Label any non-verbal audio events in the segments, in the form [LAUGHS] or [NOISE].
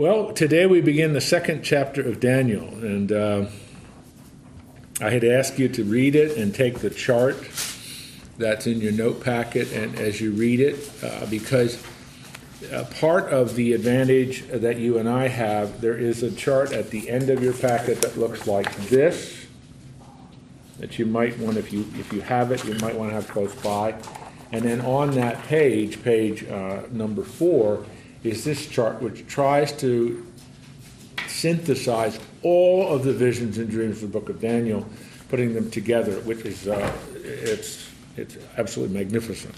Well, today we begin the second chapter of Daniel, and uh, I had asked you to read it and take the chart that's in your note packet, and as you read it, uh, because uh, part of the advantage that you and I have, there is a chart at the end of your packet that looks like this, that you might want, if you if you have it, you might want to have close by, and then on that page, page uh, number four is this chart, which tries to synthesize all of the visions and dreams of the book of Daniel, putting them together, which is uh, it's it's absolutely magnificent.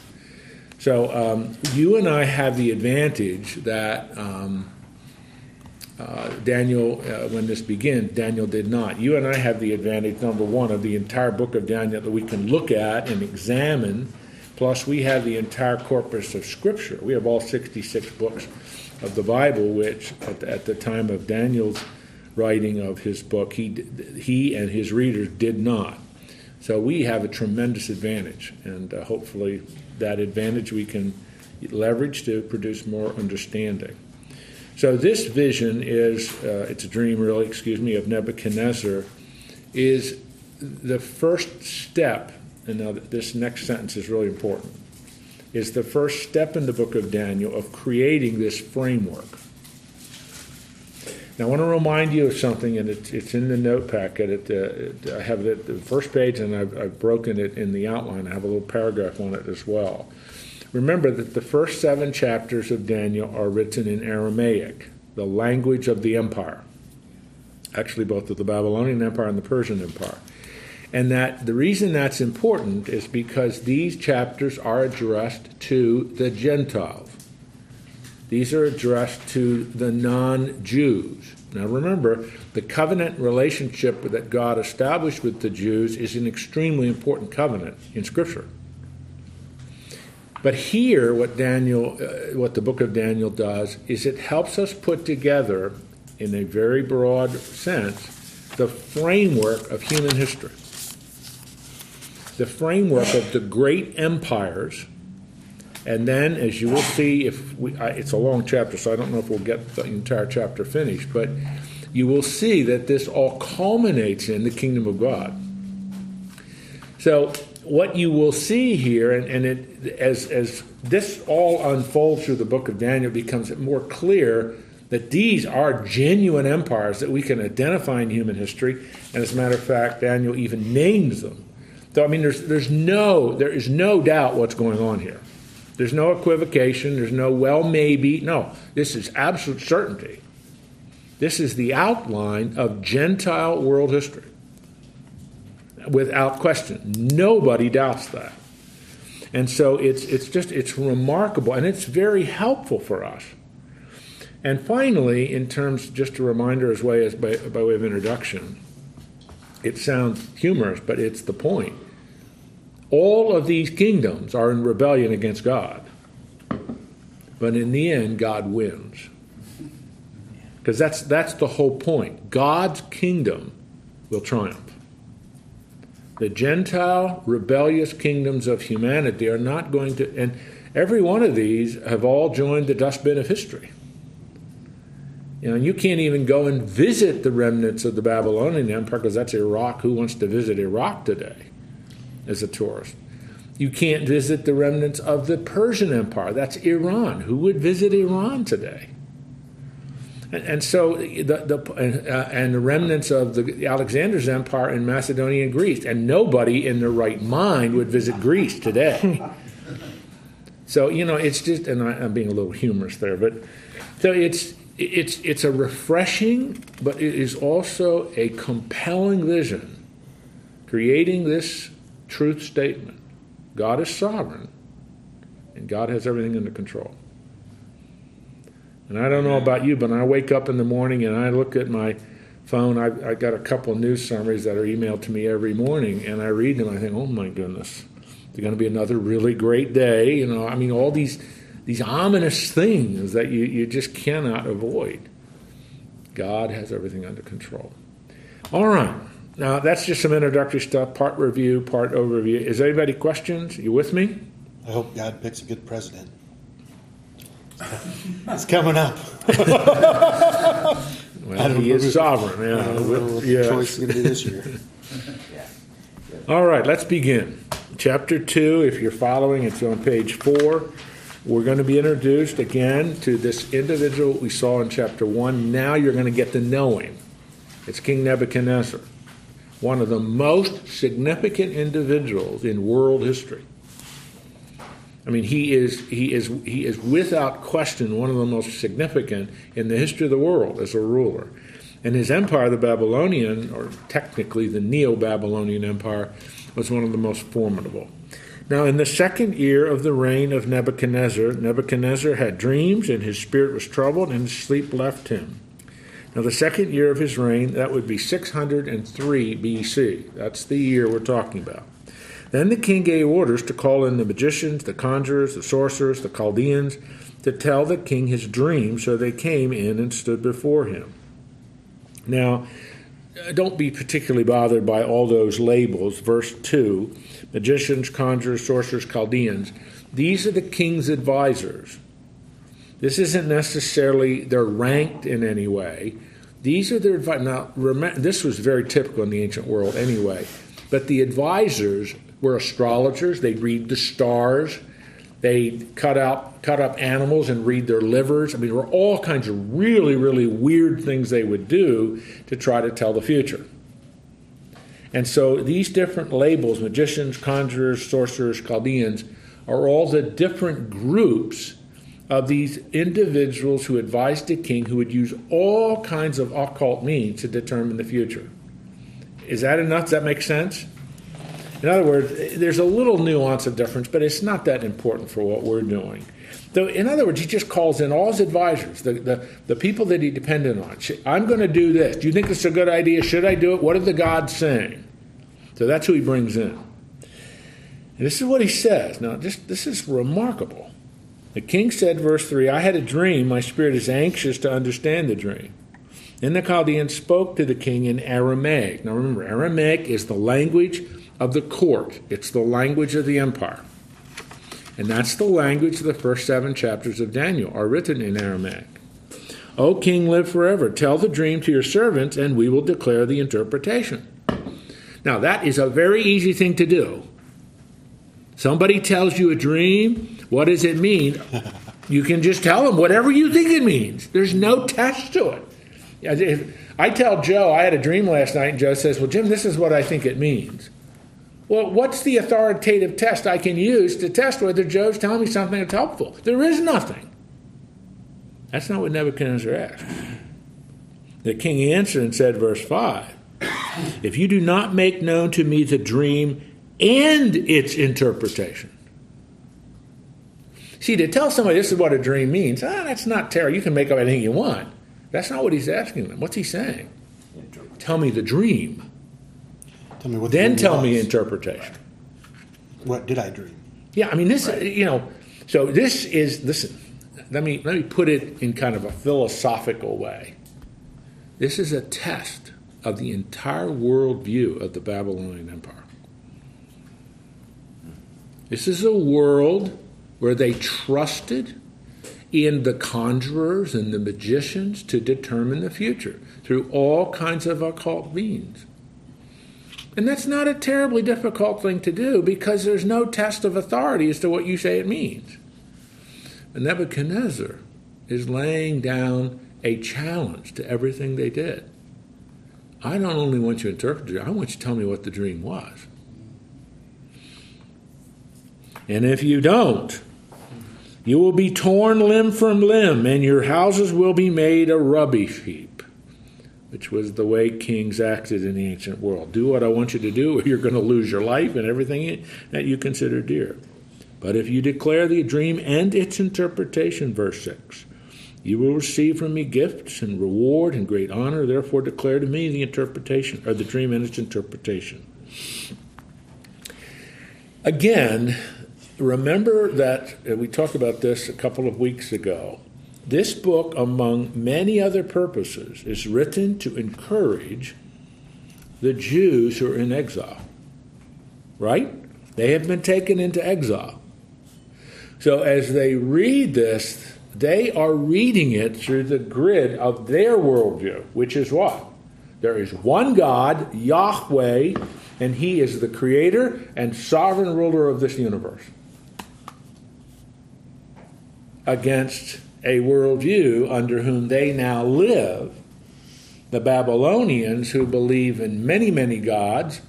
So um, you and I have the advantage that um, uh, Daniel, uh, when this begins, Daniel did not. You and I have the advantage, number one, of the entire book of Daniel that we can look at and examine Plus, we have the entire corpus of Scripture. We have all 66 books of the Bible, which at the, at the time of Daniel's writing of his book, he, he and his readers did not. So we have a tremendous advantage, and uh, hopefully that advantage we can leverage to produce more understanding. So this vision is, uh, it's a dream really, excuse me, of Nebuchadnezzar, is the first step and now this next sentence is really important, is the first step in the book of Daniel of creating this framework. Now, I want to remind you of something, and it's, it's in the note packet. It, uh, it, I have it at the first page, and I've, I've broken it in the outline. I have a little paragraph on it as well. Remember that the first seven chapters of Daniel are written in Aramaic, the language of the empire. Actually, both of the Babylonian Empire and the Persian Empire. And that the reason that's important is because these chapters are addressed to the Gentiles. These are addressed to the non Jews. Now remember, the covenant relationship that God established with the Jews is an extremely important covenant in Scripture. But here, what Daniel, uh, what the book of Daniel does is it helps us put together, in a very broad sense, the framework of human history the framework of the great empires. And then, as you will see, if we, I, it's a long chapter, so I don't know if we'll get the entire chapter finished, but you will see that this all culminates in the kingdom of God. So, what you will see here, and, and it, as, as this all unfolds through the book of Daniel, becomes more clear that these are genuine empires that we can identify in human history. And as a matter of fact, Daniel even names them. So I mean, there's there's no there is no doubt what's going on here. There's no equivocation. There's no well maybe. No, this is absolute certainty. This is the outline of Gentile world history, without question. Nobody doubts that. And so it's it's just it's remarkable and it's very helpful for us. And finally, in terms, just a reminder as way as by, by way of introduction, it sounds humorous, but it's the point. All of these kingdoms are in rebellion against God. But in the end, God wins. Because that's, that's the whole point. God's kingdom will triumph. The Gentile rebellious kingdoms of humanity are not going to, and every one of these have all joined the dustbin of history. You know, you can't even go and visit the remnants of the Babylonian Empire because that's Iraq. Who wants to visit Iraq today as a tourist? You can't visit the remnants of the Persian Empire. That's Iran. Who would visit Iran today? And, and so the, the uh, and the remnants of the Alexander's empire in Macedonia and Greece, and nobody in their right mind would visit Greece today. [LAUGHS] so you know, it's just, and I, I'm being a little humorous there, but so it's it's, it's a refreshing, but it is also a compelling vision, creating this truth statement God is sovereign, and God has everything under control. And I don't know about you, but I wake up in the morning and I look at my phone. I, I got a couple of news summaries that are emailed to me every morning, and I read them. I think, oh my goodness, it's going to be another really great day. You know, I mean, all these these ominous things that you, you just cannot avoid. God has everything under control. All right. Now, that's just some introductory stuff, part review, part overview. Is anybody questions? You with me? I hope God picks a good president. It's coming up. [LAUGHS] well, he is sovereign. Yeah. I don't Yeah. choice going to be this year. [LAUGHS] All right, let's begin. Chapter 2, if you're following, it's on page 4. We're going to be introduced again to this individual we saw in chapter 1. Now you're going to get to know him. It's King Nebuchadnezzar, one of the most significant individuals in world history. I mean, he is, he is, he is without question one of the most significant in the history of the world as a ruler. And his empire, the Babylonian, or technically the Neo Babylonian Empire, was one of the most formidable. Now, in the second year of the reign of Nebuchadnezzar, Nebuchadnezzar had dreams, and his spirit was troubled, and his sleep left him. Now, the second year of his reign, that would be 603 BC. That's the year we're talking about. Then the king gave orders to call in the magicians, the conjurers, the sorcerers, the Chaldeans, to tell the king his dream, so they came in and stood before him. Now, uh, don't be particularly bothered by all those labels. Verse 2 magicians, conjurers, sorcerers, Chaldeans. These are the king's advisors. This isn't necessarily, they're ranked in any way. These are their advice. Now, remember, this was very typical in the ancient world anyway. But the advisors were astrologers. They'd read the stars. They'd cut out cut up animals and read their livers. I mean, there were all kinds of really, really weird things they would do to try to tell the future. And so these different labels, magicians, conjurers, sorcerers, Chaldeans, are all the different groups of these individuals who advised the king who would use all kinds of occult means to determine the future. Is that enough? Does that make sense? In other words, there's a little nuance of difference, but it's not that important for what we're doing. So, in other words, he just calls in all his advisors, the, the, the people that he depended on. I'm going to do this. Do you think it's a good idea? Should I do it? What are the gods saying? So that's who he brings in. And this is what he says. Now, this, this is remarkable. The king said, verse 3 I had a dream. My spirit is anxious to understand the dream. Then the Chaldean spoke to the king in Aramaic. Now, remember, Aramaic is the language of the court, it's the language of the empire. And that's the language the first seven chapters of Daniel are written in Aramaic. O king, live forever. Tell the dream to your servants, and we will declare the interpretation. Now, that is a very easy thing to do. Somebody tells you a dream, what does it mean? [LAUGHS] You can just tell them whatever you think it means. There's no test to it. If I tell Joe I had a dream last night, and Joe says, Well, Jim, this is what I think it means. Well, what's the authoritative test I can use to test whether Joe's telling me something that's helpful? There is nothing. That's not what Nebuchadnezzar asked. The king answered and said, verse 5 If you do not make known to me the dream and its interpretation. See, to tell somebody this is what a dream means, ah, that's not terror. You can make up anything you want. That's not what he's asking them. What's he saying? Tell me the dream. Tell me what Then dream tell me was. interpretation. What did I dream? Yeah, I mean this. You know, so this is listen. Let me let me put it in kind of a philosophical way. This is a test of the entire worldview of the Babylonian Empire. This is a world where they trusted in the conjurers and the magicians to determine the future through all kinds of occult means. And that's not a terribly difficult thing to do because there's no test of authority as to what you say it means. And Nebuchadnezzar is laying down a challenge to everything they did. I don't only want you to interpret it, I want you to tell me what the dream was. And if you don't, you will be torn limb from limb, and your houses will be made a rubbish heap, which was the way kings acted in the ancient world. Do what I want you to do, or you're going to lose your life and everything that you consider dear. But if you declare the dream and its interpretation, verse 6, you will receive from me gifts and reward and great honor. Therefore, declare to me the interpretation, or the dream and its interpretation. Again, remember that we talked about this a couple of weeks ago. This book, among many other purposes, is written to encourage the Jews who are in exile. Right? They have been taken into exile. So as they read this, they are reading it through the grid of their worldview, which is what? There is one God, Yahweh, and He is the creator and sovereign ruler of this universe. Against a worldview under whom they now live, the Babylonians, who believe in many, many gods,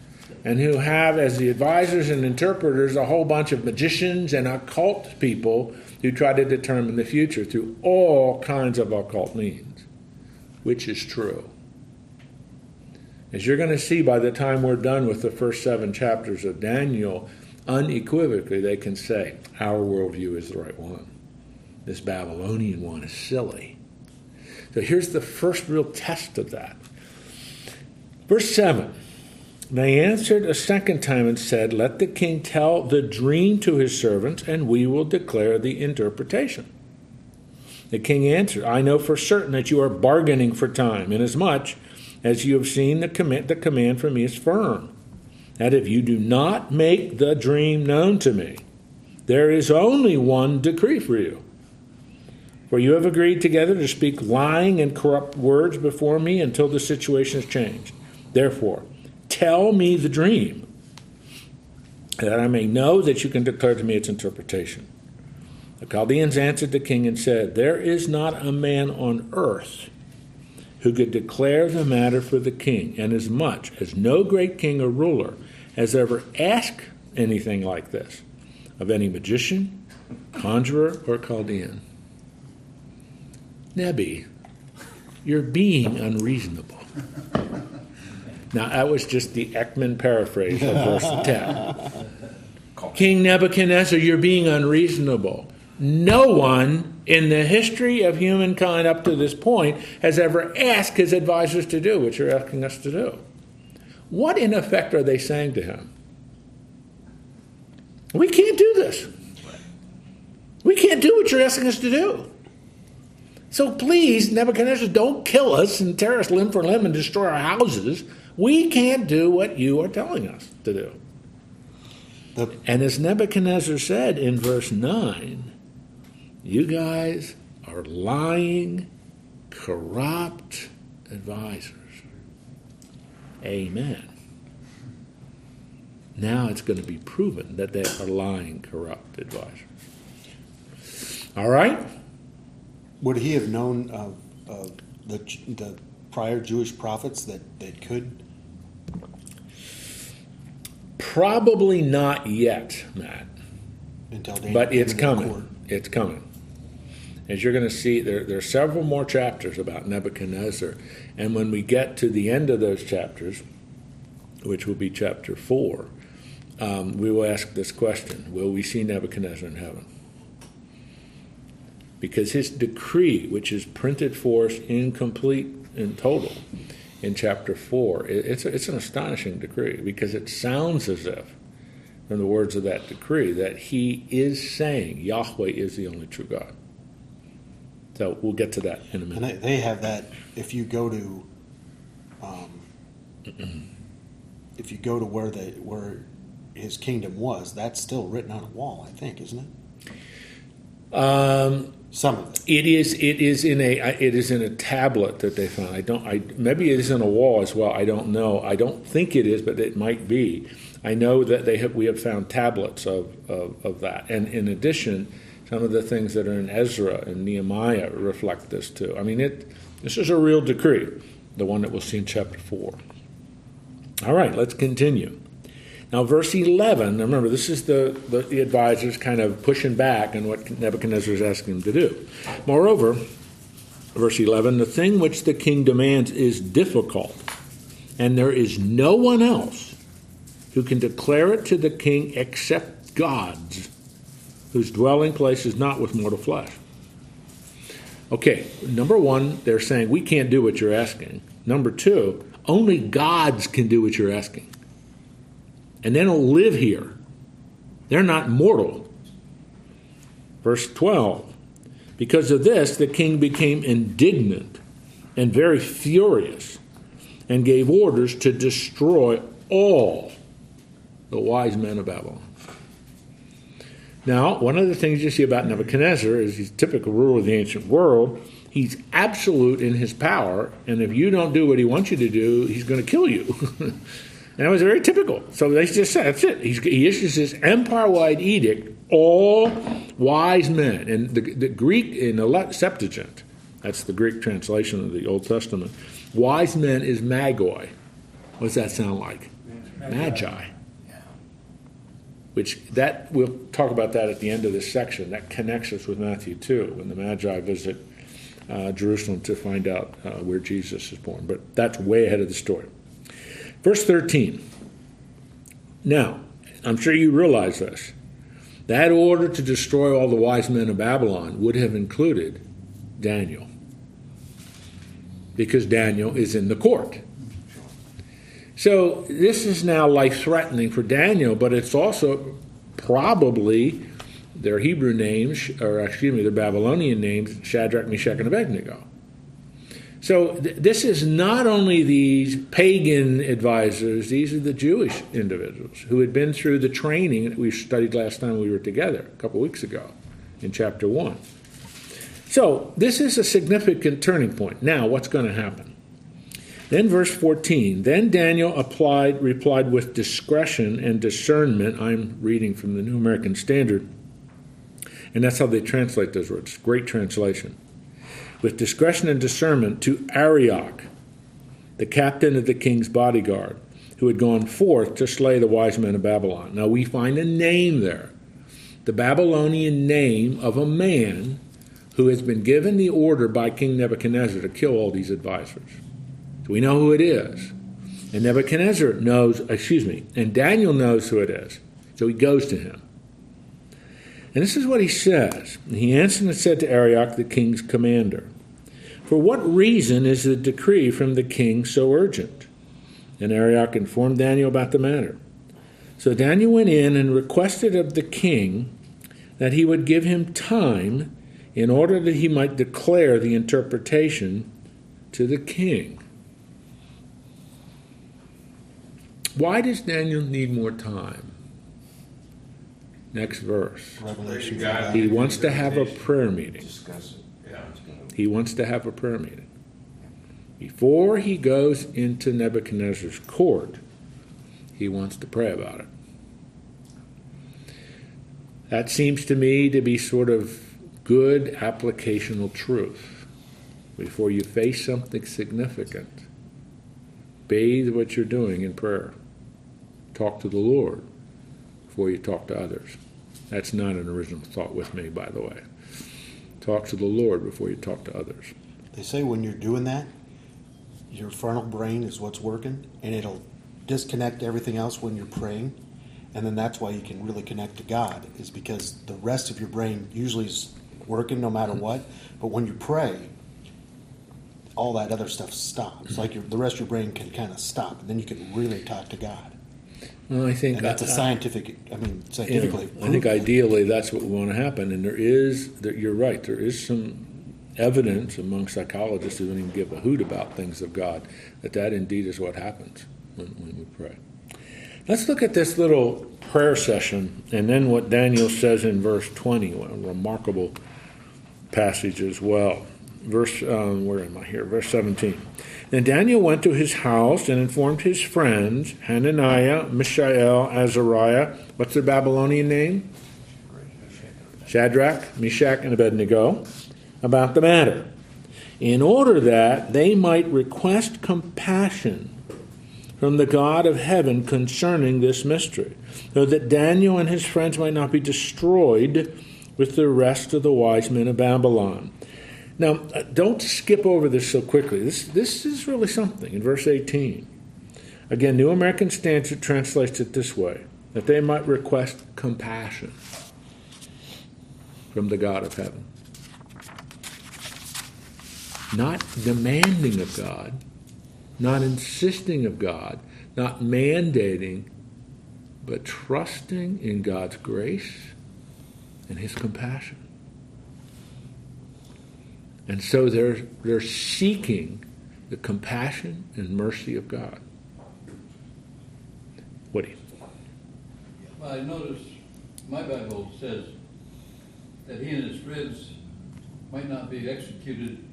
and who have as the advisors and interpreters a whole bunch of magicians and occult people who try to determine the future through all kinds of occult means, which is true. As you're going to see by the time we're done with the first seven chapters of Daniel, unequivocally they can say, Our worldview is the right one. This Babylonian one is silly. So here's the first real test of that. Verse 7 And They answered a second time and said, Let the king tell the dream to his servants, and we will declare the interpretation. The king answered, I know for certain that you are bargaining for time, inasmuch as you have seen the command, the command from me is firm, that if you do not make the dream known to me, there is only one decree for you. For you have agreed together to speak lying and corrupt words before me until the situation is changed. Therefore, tell me the dream, that I may know that you can declare to me its interpretation. The Chaldeans answered the king and said, There is not a man on earth who could declare the matter for the king, and as much as no great king or ruler has ever asked anything like this of any magician, conjurer, or Chaldean. Nebi, you're being unreasonable. Now, that was just the Eckman paraphrase of verse [LAUGHS] 10. King Nebuchadnezzar, you're being unreasonable. No one in the history of humankind up to this point has ever asked his advisors to do what you're asking us to do. What, in effect, are they saying to him? We can't do this. We can't do what you're asking us to do. So please, Nebuchadnezzar, don't kill us and tear us limb for limb and destroy our houses. We can't do what you are telling us to do. The, and as Nebuchadnezzar said in verse 9, you guys are lying, corrupt advisors. Amen. Now it's going to be proven that they are lying, corrupt advisors. All right? Would he have known of, of the, the prior Jewish prophets that, that could? Probably not yet, Matt. Until but it's coming. It's coming. As you're going to see, there, there are several more chapters about Nebuchadnezzar. And when we get to the end of those chapters, which will be chapter 4, um, we will ask this question Will we see Nebuchadnezzar in heaven? Because his decree, which is printed for us incomplete in total in chapter 4, it's, a, it's an astonishing decree because it sounds as if, from the words of that decree, that he is saying Yahweh is the only true God. So we'll get to that in a minute. And they, they have that. If you go to, um, if you go to where the where his kingdom was, that's still written on a wall. I think, isn't it? Um, Some of it. It is. It is in a. It is in a tablet that they found. I don't. I maybe it is in a wall as well. I don't know. I don't think it is, but it might be. I know that they have. We have found tablets of of, of that, and in addition some of the things that are in Ezra and Nehemiah reflect this too. I mean, it. This is a real decree, the one that we'll see in chapter four. All right, let's continue. Now, verse 11, remember, this is the, the, the advisors kind of pushing back on what Nebuchadnezzar is asking them to do. Moreover, verse 11, the thing which the king demands is difficult, and there is no one else who can declare it to the king except God's whose dwelling place is not with mortal flesh. Okay, number one, they're saying we can't do what you're asking. Number two, only gods can do what you're asking. And they don't live here, they're not mortal. Verse 12 Because of this, the king became indignant and very furious and gave orders to destroy all the wise men of Babylon. Now, one of the things you see about Nebuchadnezzar is he's typical ruler of the ancient world. He's absolute in his power, and if you don't do what he wants you to do, he's going to kill you. [LAUGHS] and that was very typical. So they just said, that's it. He's, he issues this empire wide edict, all wise men. And the, the Greek in the Septuagint, that's the Greek translation of the Old Testament, wise men is magoi. What does that sound like? Magi which that we'll talk about that at the end of this section. That connects us with Matthew 2 when the Magi visit uh, Jerusalem to find out uh, where Jesus is born. But that's way ahead of the story. Verse 13. Now, I'm sure you realize this. That order to destroy all the wise men of Babylon would have included Daniel. Because Daniel is in the court. So this is now life threatening for Daniel, but it's also probably their Hebrew names, or excuse me, their Babylonian names, Shadrach, Meshach, and Abednego. So th- this is not only these pagan advisors, these are the Jewish individuals who had been through the training that we studied last time we were together, a couple weeks ago, in chapter 1. So this is a significant turning point. Now, what's going to happen? Then, verse 14 Then Daniel applied, replied with discretion and discernment. I'm reading from the New American Standard. And that's how they translate those words. Great translation. With discretion and discernment to Arioch, the captain of the king's bodyguard, who had gone forth to slay the wise men of Babylon. Now we find a name there. The Babylonian name of a man who has been given the order by King Nebuchadnezzar to kill all these advisors. So we know who it is. And Nebuchadnezzar knows, excuse me, and Daniel knows who it is. So he goes to him. And this is what he says. He answered and said to Arioch, the king's commander, For what reason is the decree from the king so urgent? And Arioch informed Daniel about the matter. So Daniel went in and requested of the king that he would give him time in order that he might declare the interpretation to the king. Why does Daniel need more time? Next verse. Revelation. He wants to have a prayer meeting. He wants to have a prayer meeting. Before he goes into Nebuchadnezzar's court, he wants to pray about it. That seems to me to be sort of good applicational truth. Before you face something significant, bathe what you're doing in prayer talk to the Lord before you talk to others. That's not an original thought with me, by the way. Talk to the Lord before you talk to others. They say when you're doing that, your frontal brain is what's working, and it'll disconnect everything else when you're praying. And then that's why you can really connect to God, is because the rest of your brain usually is working no matter what. But when you pray, all that other stuff stops. Like your, the rest of your brain can kind of stop, and then you can really talk to God. Well, I think And that's a scientific. I mean, scientifically. I think ideally that's what we want to happen, and there is. There, you're right. There is some evidence among psychologists who don't even give a hoot about things of God that that indeed is what happens when, when we pray. Let's look at this little prayer session, and then what Daniel says in verse 20, a remarkable passage as well. Verse, um, where am I here? Verse 17. Then Daniel went to his house and informed his friends, Hananiah, Mishael, Azariah, what's their Babylonian name? Shadrach, Meshach, and Abednego, about the matter, in order that they might request compassion from the God of heaven concerning this mystery, so that Daniel and his friends might not be destroyed with the rest of the wise men of Babylon. Now, uh, don't skip over this so quickly. This, this is really something. In verse 18, again, New American Standard translates it this way that they might request compassion from the God of heaven. Not demanding of God, not insisting of God, not mandating, but trusting in God's grace and His compassion. And so they're, they're seeking the compassion and mercy of God. Woody. Well, I notice my Bible says that he and his friends might not be executed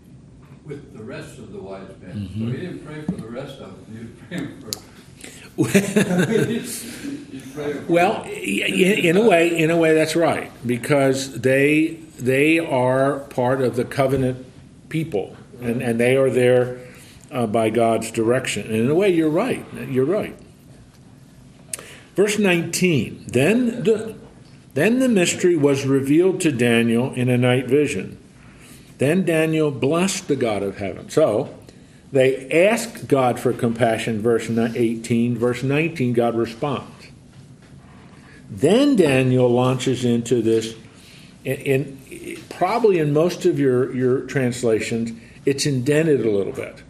with the rest of the wise men. Mm-hmm. So he didn't pray for the rest of them. He was [LAUGHS] praying for. [LAUGHS] well, in a way, in a way, that's right because they they are part of the covenant people, and, and they are there uh, by God's direction. And in a way, you're right. You're right. Verse 19. Then the then the mystery was revealed to Daniel in a night vision. Then Daniel blessed the God of heaven. So they asked God for compassion, verse 18. Verse 19, God responds. Then Daniel launches into this, in, probably in most of your, your translations, it's indented a little bit.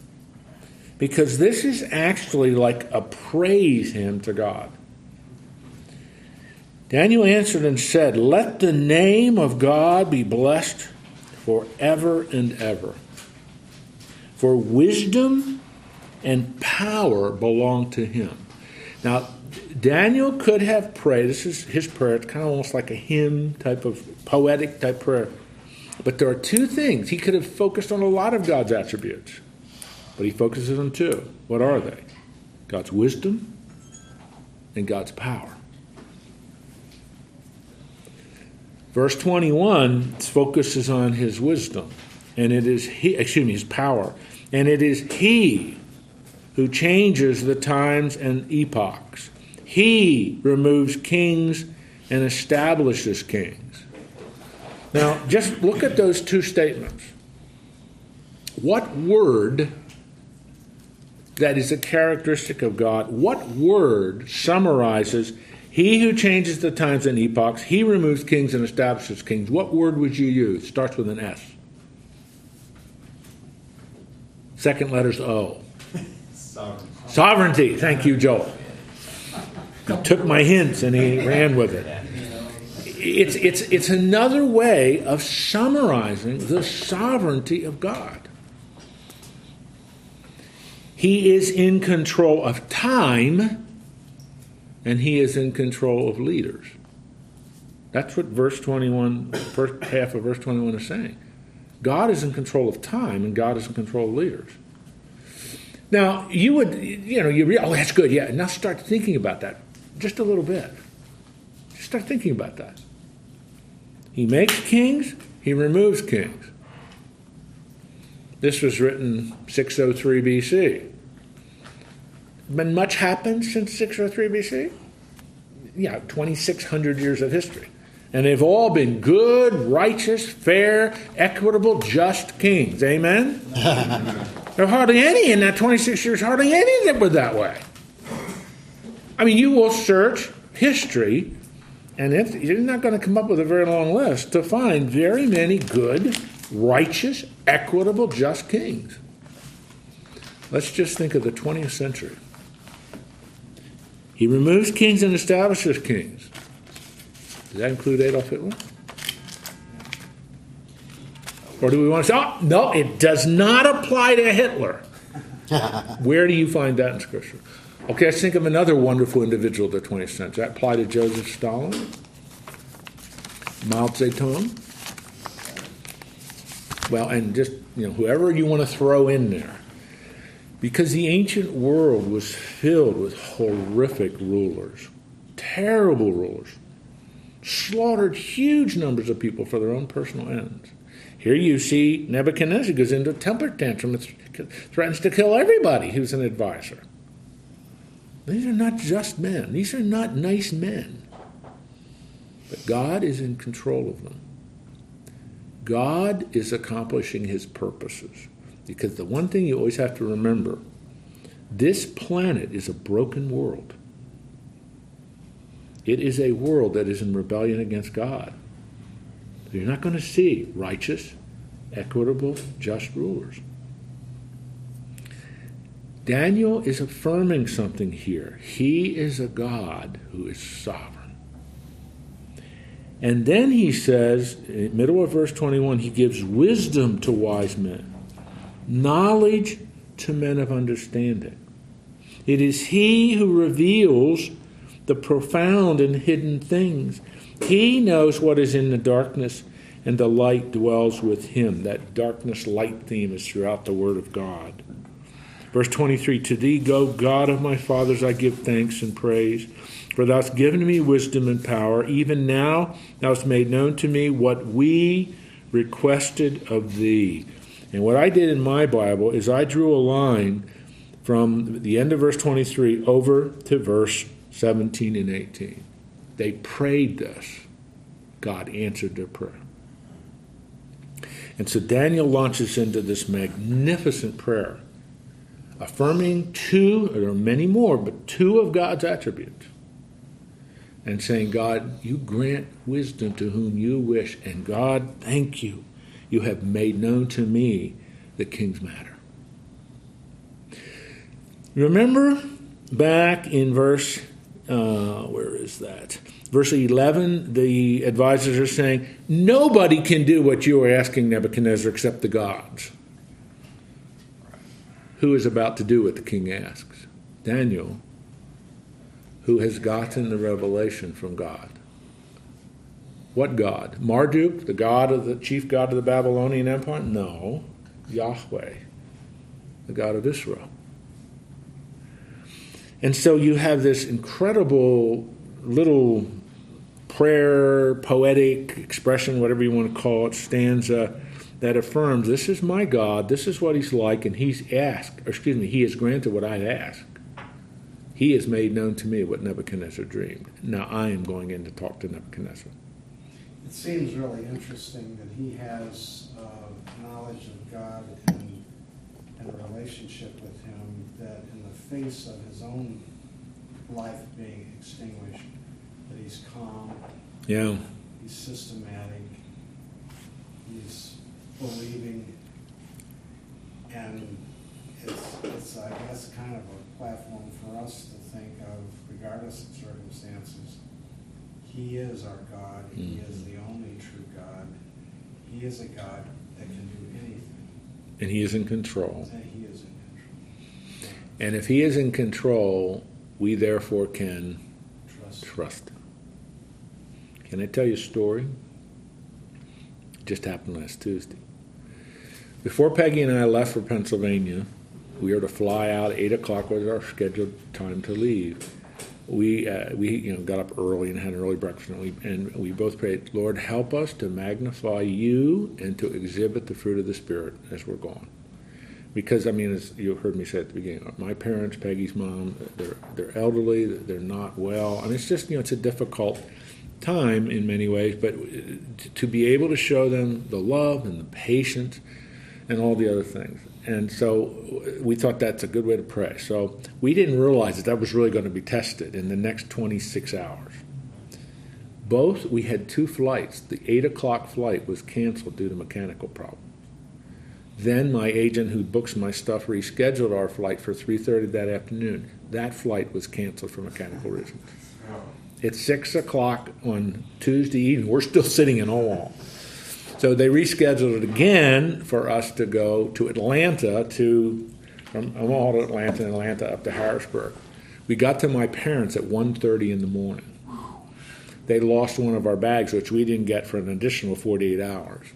Because this is actually like a praise hymn to God. Daniel answered and said, Let the name of God be blessed forever and ever. For wisdom and power belong to him. Now, Daniel could have prayed, this is his prayer, it's kind of almost like a hymn type of poetic type prayer. But there are two things. He could have focused on a lot of God's attributes, but he focuses on two. What are they? God's wisdom and God's power. Verse 21 focuses on his wisdom, and it is he, excuse me, his power, and it is he who changes the times and epochs. He removes kings and establishes kings. Now, just look at those two statements. What word that is a characteristic of God, what word summarizes he who changes the times and epochs, he removes kings and establishes kings. What word would you use? Starts with an S. Second letter's O. Sovereignty. Sovereignty. Thank you, Joel. He took my hints and he ran with it. It's, it's, it's another way of summarizing the sovereignty of God. He is in control of time and he is in control of leaders. That's what verse 21, first half of verse 21 is saying. God is in control of time and God is in control of leaders. Now, you would, you know, you re- oh, that's good, yeah. Now start thinking about that just a little bit. Just start thinking about that. He makes kings, he removes kings. This was written 603 BC been much happened since 603 BC? Yeah, 2,600 years of history. And they've all been good, righteous, fair, equitable, just kings. Amen? [LAUGHS] there are hardly any in that 26 years, hardly any that were that way. I mean, you will search history, and you're not going to come up with a very long list to find very many good, righteous, equitable, just kings. Let's just think of the 20th century. He removes kings and establishes kings. Does that include Adolf Hitler? Or do we want to say, oh, no, it does not apply to Hitler? [LAUGHS] Where do you find that in Scripture? Okay, let's think of another wonderful individual of the 20th century. That apply to Joseph Stalin, Mao Zedong. Well, and just, you know, whoever you want to throw in there. Because the ancient world was filled with horrific rulers, terrible rulers, slaughtered huge numbers of people for their own personal ends. Here you see Nebuchadnezzar goes into a temper tantrum and threatens to kill everybody who's an advisor. These are not just men, these are not nice men. But God is in control of them. God is accomplishing his purposes. Because the one thing you always have to remember this planet is a broken world. It is a world that is in rebellion against God. You're not going to see righteous, equitable, just rulers. Daniel is affirming something here. He is a God who is sovereign. And then he says, in middle of verse 21, he gives wisdom to wise men knowledge to men of understanding. It is He who reveals the profound and hidden things, He knows what is in the darkness, and the light dwells with him. That darkness light theme is throughout the Word of God. Verse 23 To thee, go, God of my fathers, I give thanks and praise. For thou hast given me wisdom and power. Even now thou hast made known to me what we requested of thee. And what I did in my Bible is I drew a line from the end of verse 23 over to verse 17 and 18. They prayed this. God answered their prayer. And so Daniel launches into this magnificent prayer, affirming two, there are many more, but two of God's attributes. And saying, God, you grant wisdom to whom you wish. And God, thank you. You have made known to me the king's matter. Remember back in verse, uh, where is that? Verse 11, the advisors are saying, Nobody can do what you are asking Nebuchadnezzar except the gods. Who is about to do what the king asks? Daniel, who has gotten the revelation from God. What God? Marduk, the god of the chief god of the Babylonian Empire? No, Yahweh, the God of Israel. And so you have this incredible little prayer, poetic expression, whatever you want to call it, stanza that affirms this is my God, this is what he's like, and he's asked, or excuse me, he has granted what I asked. He has made known to me what Nebuchadnezzar dreamed. Now I am going in to talk to Nebuchadnezzar. It seems really interesting that he has uh, knowledge of God and, and a relationship with him that face of his own life being extinguished, that he's calm, Yeah. he's systematic, he's believing, and it's, it's, I guess, kind of a platform for us to think of, regardless of circumstances. He is our God, he mm. is the only true God, he is a God that can do anything, And he is in control. and he is in control. And if he is in control, we therefore can Trust. trust him. Can I tell you a story? It just happened last Tuesday. Before Peggy and I left for Pennsylvania, we were to fly out. Eight o'clock was our scheduled time to leave. We uh, we you know got up early and had an early breakfast, and we and we both prayed, Lord, help us to magnify you and to exhibit the fruit of the Spirit as we're gone. Because I mean, as you heard me say at the beginning, my parents, Peggy's mom, they're they're elderly, they're not well. Mean, it's just you know it's a difficult time in many ways, but uh, to be able to show them the love and the patience and all the other things. And so uh, we thought that's a good way to pray. So we didn't realize that that was really going to be tested in the next 26 hours. Both, we had two flights. The 8 o'clock flight was canceled due to mechanical problems. Then my agent who books my stuff rescheduled our flight for 3.30 that afternoon. That flight was canceled for mechanical reasons. It's 6 o'clock on Tuesday evening. We're still sitting in Omaha. So they rescheduled it again for us to go to Atlanta to from Omaha to Atlanta and Atlanta up to Harrisburg. We got to my parents at 1:30 in the morning. They lost one of our bags, which we didn't get for an additional 48 hours.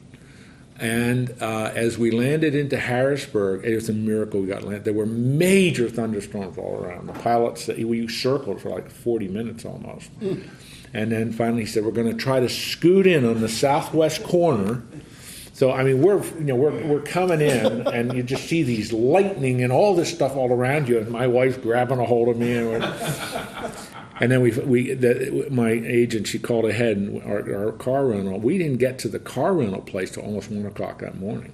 And uh, as we landed into Harrisburg, it was a miracle we got landed. There were major thunderstorms all around. The pilots, we circled for like 40 minutes almost. And then finally he said, we're going to try to scoot in on the southwest corner. So, I mean, we're, you know, we're, we're coming in and you just see these lightning and all this stuff all around you. And my wife's grabbing a hold of me. And, and then we, we the, my agent, she called ahead and our, our car rental, we didn't get to the car rental place till almost one o'clock that morning.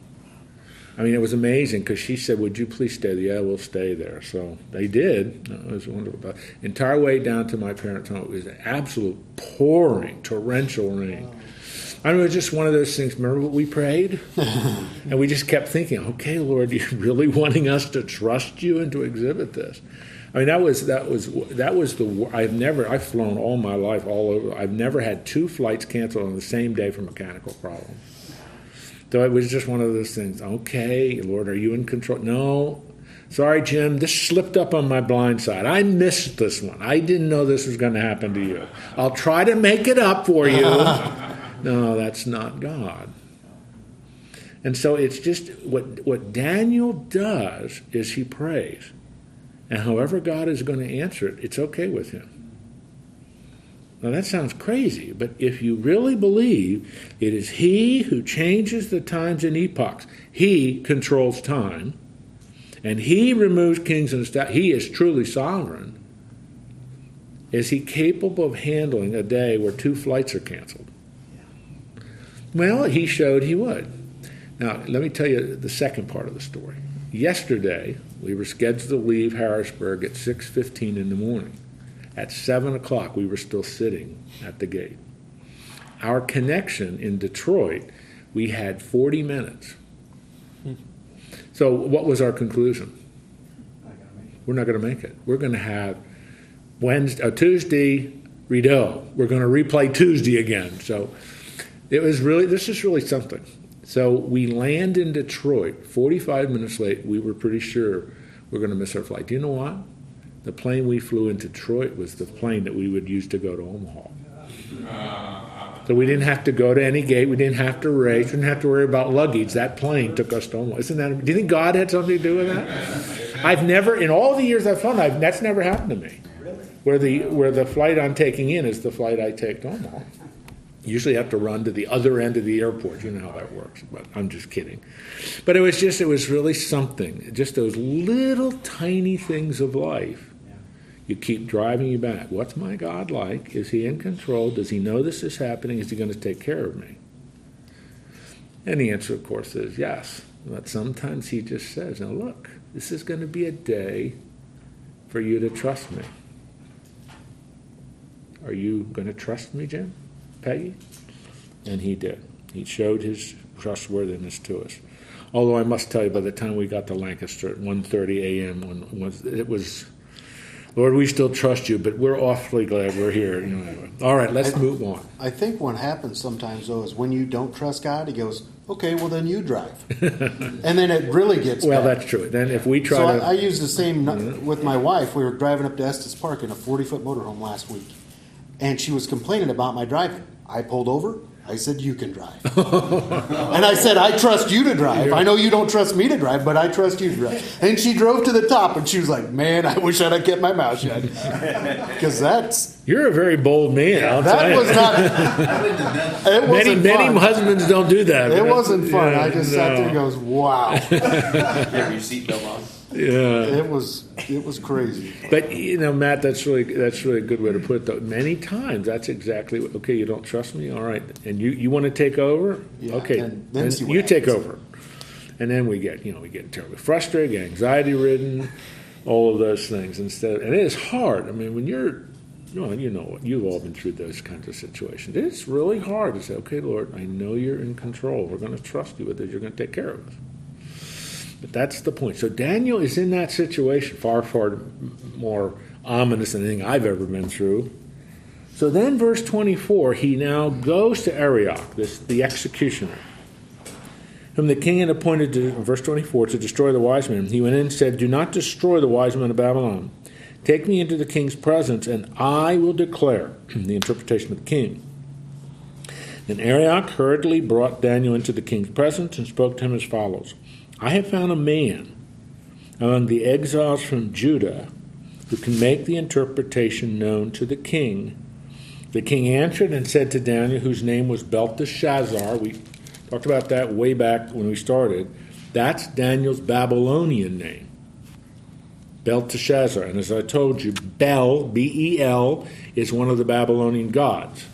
I mean, it was amazing because she said, "Would you please stay there?" Yeah, we'll stay there. So they did. It was wonderful. But entire way down to my parents' home, it was absolute pouring, torrential rain. I mean, it was just one of those things. Remember what we prayed, [LAUGHS] and we just kept thinking, "Okay, Lord, [LAUGHS] you're really wanting us to trust you and to exhibit this." I mean, that was that was that was the. I've never. I've flown all my life all over. I've never had two flights canceled on the same day for mechanical problems. So it was just one of those things. Okay, Lord, are you in control? No. Sorry, Jim, this slipped up on my blind side. I missed this one. I didn't know this was going to happen to you. I'll try to make it up for you. [LAUGHS] no, that's not God. And so it's just what, what Daniel does is he prays. And however God is going to answer it, it's okay with him. Now that sounds crazy, but if you really believe it is He who changes the times and epochs, He controls time, and He removes kings and sta- He is truly sovereign. Is He capable of handling a day where two flights are canceled? Well, He showed He would. Now, let me tell you the second part of the story. Yesterday, we were scheduled to leave Harrisburg at 6:15 in the morning. At 7 o'clock, we were still sitting at the gate. Our connection in Detroit, we had 40 minutes. So, what was our conclusion? We're not going to make it. We're going to have Wednesday, uh, Tuesday, Rideau. We're going to replay Tuesday again. So, it was really, this is really something. So, we land in Detroit 45 minutes late. We were pretty sure we're going to miss our flight. Do you know what? The plane we flew in Detroit was the plane that we would use to go to Omaha. So we didn't have to go to any gate. We didn't have to race. We didn't have to worry about luggage. That plane took us to Omaha. Isn't that? Do you think God had something to do with that? I've never, in all the years I've flown, I've, that's never happened to me. Where the where the flight I'm taking in is the flight I take to Omaha. Usually have to run to the other end of the airport. You know how that works, but I'm just kidding. But it was just, it was really something. Just those little tiny things of life you keep driving you back. What's my God like? Is he in control? Does he know this is happening? Is he going to take care of me? And the answer, of course, is yes. But sometimes he just says, now look, this is going to be a day for you to trust me. Are you going to trust me, Jim? Peggy? And he did. He showed his trustworthiness to us. Although I must tell you, by the time we got to Lancaster at 1.30 a.m., when, when it was Lord, we still trust you, but we're awfully glad we're here. You know, all right, let's I, move on. I think what happens sometimes though is when you don't trust God, He goes, "Okay, well then you drive," [LAUGHS] and then it really gets. well, bad. that's true. Then if we try so to, I, I use the same mm-hmm. with my wife. We were driving up to Estes Park in a forty-foot motorhome last week, and she was complaining about my driving. I pulled over. I said, You can drive. [LAUGHS] and I said, I trust you to drive. I know you don't trust me to drive, but I trust you to drive. And she drove to the top and she was like, Man, I wish I'd have kept my mouth shut. [LAUGHS] Because that's. You're a very bold man. I'll that was not. [LAUGHS] it wasn't many, many husbands don't do that. It wasn't fun. Yeah, I just no. sat there and goes, Wow. you have your seatbelt on? Yeah, it was it was crazy. But you know, Matt, that's really that's really a good way to put it. Though many times, that's exactly what, okay. You don't trust me, all right, and you you want to take over, yeah, okay, then, then you happens. take over, and then we get you know we get terribly frustrated, anxiety ridden, all of those things instead, and it is hard. I mean, when you're you know, you know, you've all been through those kinds of situations. It's really hard to say, okay, Lord, I know you're in control. We're going to trust you with this. You're going to take care of us. But that's the point. So Daniel is in that situation, far, far more ominous than anything I've ever been through. So then, verse 24, he now goes to Arioch, this, the executioner, whom the king had appointed to, verse 24, to destroy the wise men. He went in and said, Do not destroy the wise men of Babylon. Take me into the king's presence, and I will declare [CLEARS THROAT] the interpretation of the king. Then Arioch hurriedly brought Daniel into the king's presence and spoke to him as follows I have found a man among the exiles from Judah who can make the interpretation known to the king. The king answered and said to Daniel, whose name was Belteshazzar, we talked about that way back when we started, that's Daniel's Babylonian name. Belteshazzar. And as I told you, Bel, B E L, is one of the Babylonian gods.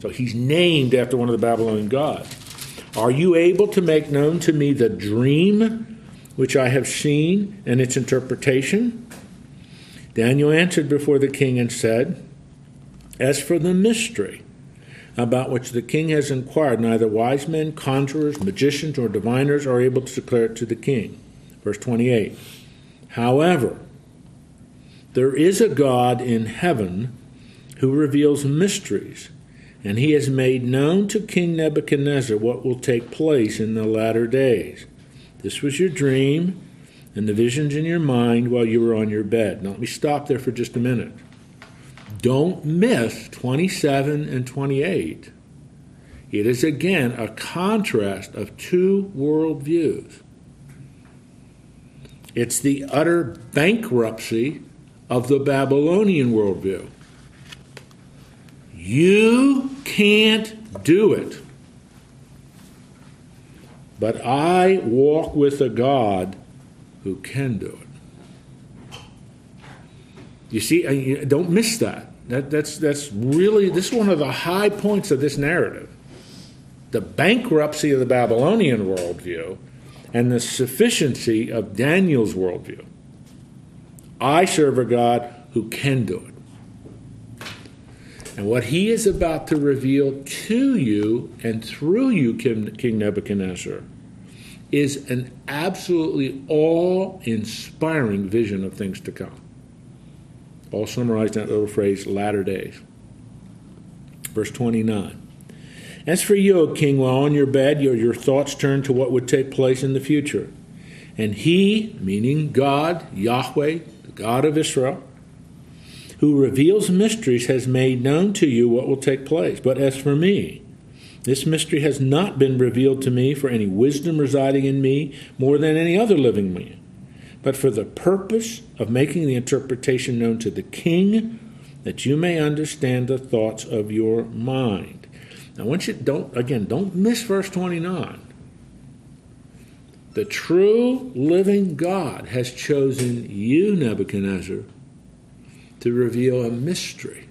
So he's named after one of the Babylonian gods. Are you able to make known to me the dream which I have seen and its interpretation? Daniel answered before the king and said, As for the mystery about which the king has inquired, neither wise men, conjurers, magicians, or diviners are able to declare it to the king. Verse 28. However, there is a God in heaven who reveals mysteries and he has made known to King Nebuchadnezzar what will take place in the latter days. This was your dream and the visions in your mind while you were on your bed. Now, let me stop there for just a minute. Don't miss 27 and 28. It is again a contrast of two worldviews. It's the utter bankruptcy of the Babylonian worldview. You can't do it. But I walk with a God who can do it. You see, uh, don't miss that. that that's, that's really, this is one of the high points of this narrative. The bankruptcy of the Babylonian worldview and the sufficiency of Daniel's worldview. I serve a God who can do it. And what he is about to reveal to you and through you, King Nebuchadnezzar, is an absolutely awe inspiring vision of things to come. All summarized in that little phrase, latter days. Verse 29. As for you, O king, while on your bed, your, your thoughts turn to what would take place in the future. And he, meaning God, Yahweh, the God of Israel, who reveals mysteries, has made known to you what will take place. But as for me, this mystery has not been revealed to me for any wisdom residing in me more than any other living man, but for the purpose of making the interpretation known to the king, that you may understand the thoughts of your mind. Now, once you don't, again, don't miss verse 29. The true living God has chosen you, Nebuchadnezzar, to reveal a mystery.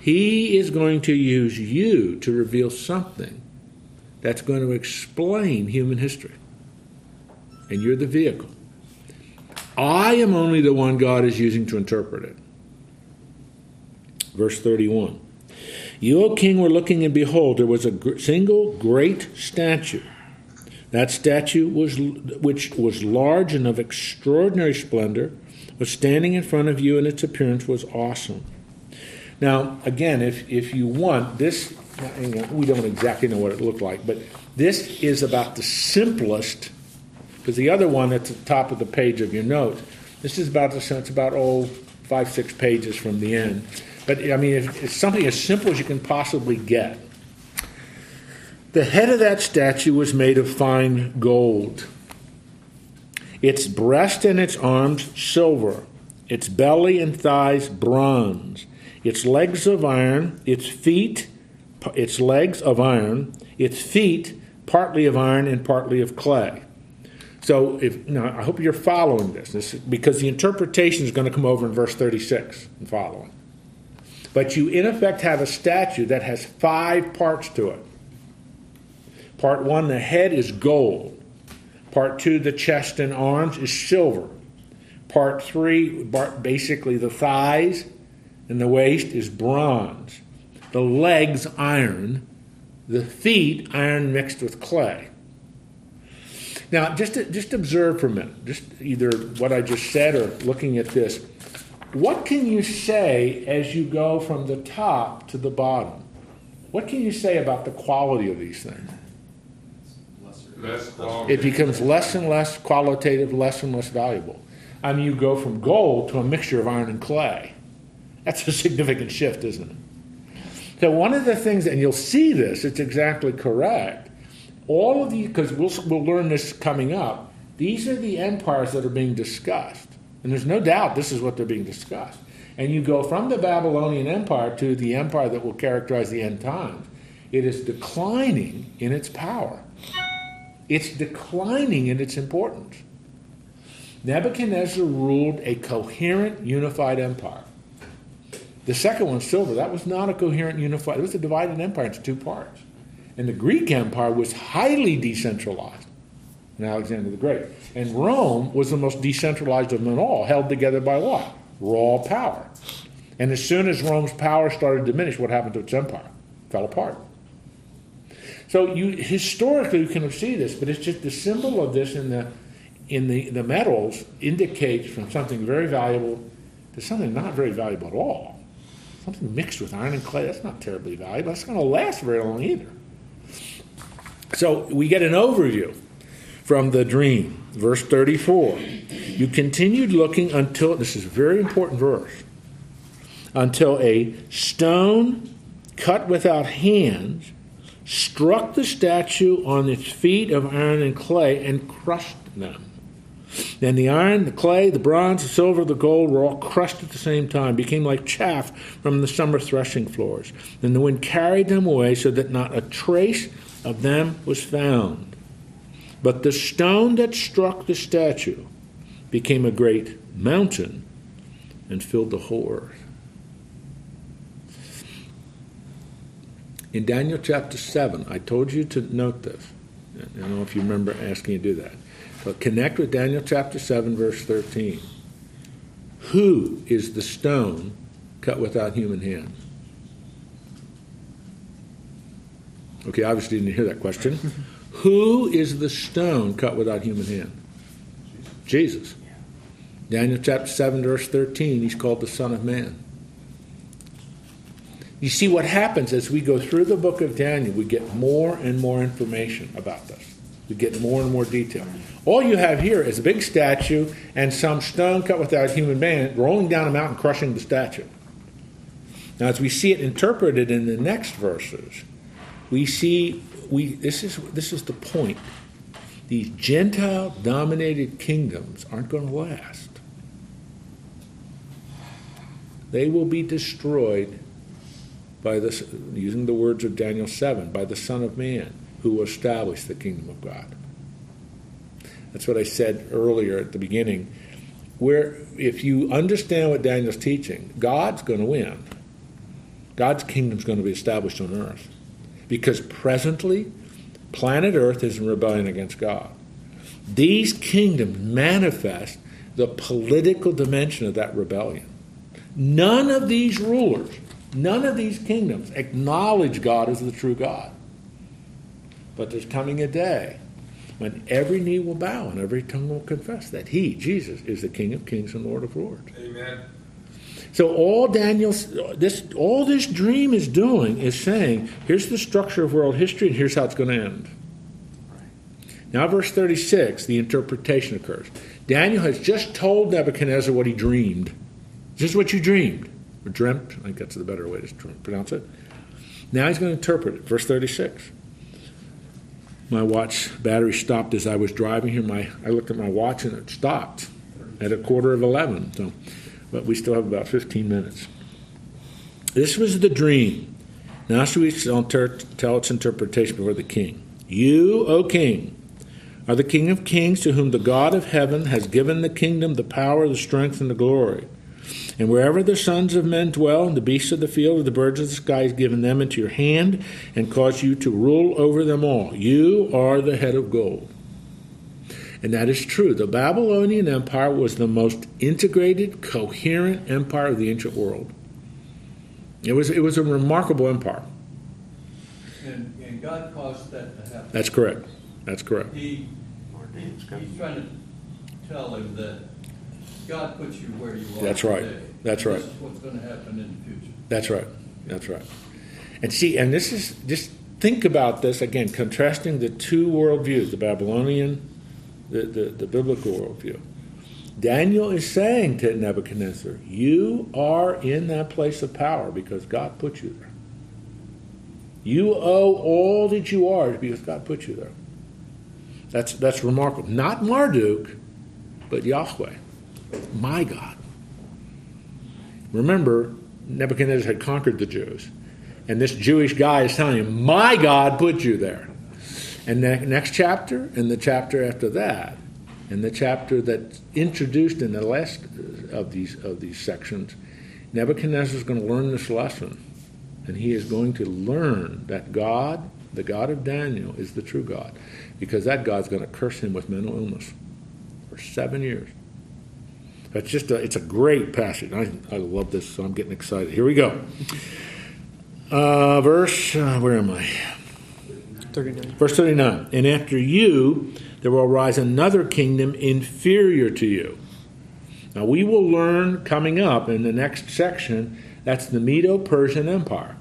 He is going to use you to reveal something that's going to explain human history. And you're the vehicle. I am only the one God is using to interpret it. Verse 31. You, O king, were looking, and behold, there was a single great statue that statue was, which was large and of extraordinary splendor, was standing in front of you, and its appearance was awesome. Now, again, if, if you want, this, we don't exactly know what it looked like, but this is about the simplest, because the other one at the top of the page of your notes, this is about the, it's about, oh, five, six pages from the end. But, I mean, it's something as simple as you can possibly get. The head of that statue was made of fine gold. Its breast and its arms, silver. Its belly and thighs, bronze. Its legs of iron. Its feet, its legs of iron. Its feet, partly of iron and partly of clay. So, if now, I hope you're following this, this because the interpretation is going to come over in verse 36 and following. But you, in effect, have a statue that has five parts to it. Part one, the head is gold. Part two, the chest and arms is silver. Part three, basically the thighs and the waist is bronze. The legs, iron. The feet, iron mixed with clay. Now, just just observe for a minute, just either what I just said or looking at this. What can you say as you go from the top to the bottom? What can you say about the quality of these things? It becomes less and less qualitative, less and less valuable. I mean, you go from gold to a mixture of iron and clay. That's a significant shift, isn't it? So, one of the things, and you'll see this, it's exactly correct. All of the, because we'll, we'll learn this coming up, these are the empires that are being discussed. And there's no doubt this is what they're being discussed. And you go from the Babylonian Empire to the empire that will characterize the end times. It is declining in its power. It's declining in its importance. Nebuchadnezzar ruled a coherent, unified empire. The second one, silver, that was not a coherent, unified, it was a divided empire into two parts. And the Greek Empire was highly decentralized in Alexander the Great. And Rome was the most decentralized of them all, held together by what? Raw power. And as soon as Rome's power started to diminish, what happened to its empire? It fell apart. So you historically you can see this, but it's just the symbol of this in the in the, the metals indicates from something very valuable to something not very valuable at all. Something mixed with iron and clay, that's not terribly valuable. That's not going to last very long either. So we get an overview from the dream. verse 34. You continued looking until, this is a very important verse, until a stone cut without hands struck the statue on its feet of iron and clay and crushed them. Then the iron, the clay, the bronze, the silver, the gold were all crushed at the same time, became like chaff from the summer threshing floors. Then the wind carried them away so that not a trace of them was found. But the stone that struck the statue became a great mountain and filled the whole earth. In Daniel chapter 7, I told you to note this. I don't know if you remember asking you to do that. But connect with Daniel chapter 7, verse 13. Who is the stone cut without human hands? Okay, obviously you didn't hear that question. [LAUGHS] Who is the stone cut without human hand? Jesus. Daniel chapter 7, verse 13, he's called the Son of Man. You see what happens as we go through the book of Daniel, we get more and more information about this. We get more and more detail. All you have here is a big statue and some stone cut without human hand rolling down a mountain, crushing the statue. Now, as we see it interpreted in the next verses, we see we this is this is the point. These Gentile dominated kingdoms aren't going to last. They will be destroyed by this using the words of Daniel 7 by the Son of Man who will establish the kingdom of God. That's what I said earlier at the beginning. Where if you understand what Daniel's teaching, God's going to win. God's kingdom is going to be established on earth. Because presently, planet Earth is in rebellion against God. These kingdoms manifest the political dimension of that rebellion. None of these rulers, none of these kingdoms acknowledge God as the true God. But there's coming a day when every knee will bow and every tongue will confess that He, Jesus, is the King of kings and Lord of lords. Amen. So all Daniel's this all this dream is doing is saying, here's the structure of world history and here's how it's going to end. Now verse 36, the interpretation occurs. Daniel has just told Nebuchadnezzar what he dreamed. Just what you dreamed. Or dreamt, I think that's the better way to pronounce it. Now he's going to interpret it. Verse 36. My watch battery stopped as I was driving here. My I looked at my watch and it stopped at a quarter of 11. So but we still have about 15 minutes. This was the dream. Now shall we tell its interpretation before the king. You, O king, are the king of kings to whom the God of heaven has given the kingdom, the power, the strength, and the glory. And wherever the sons of men dwell, and the beasts of the field, and the birds of the sky, has given them into your hand, and caused you to rule over them all. You are the head of gold. And that is true. The Babylonian Empire was the most integrated, coherent empire of the ancient world. It was, it was a remarkable empire. And, and God caused that to happen. That's correct. That's correct. He, he's trying to tell him that God puts you where you are. That's right. Today. That's right. This is what's going to happen in the future. That's right. That's right. And see, and this is just think about this again, contrasting the two worldviews, the Babylonian the, the, the biblical worldview. Daniel is saying to Nebuchadnezzar, You are in that place of power because God put you there. You owe all that you are because God put you there. That's, that's remarkable. Not Marduk, but Yahweh, my God. Remember, Nebuchadnezzar had conquered the Jews. And this Jewish guy is telling him, My God put you there. And the next chapter, and the chapter after that, and the chapter that's introduced in the last uh, of these of these sections, Nebuchadnezzar is going to learn this lesson, and he is going to learn that God, the God of Daniel, is the true God, because that God's going to curse him with mental illness for seven years. That's just a, it's a great passage. I, I love this, so I'm getting excited. Here we go. Uh, verse, uh, where am I? 39. Verse 39. And after you, there will arise another kingdom inferior to you. Now, we will learn coming up in the next section that's the Medo Persian Empire.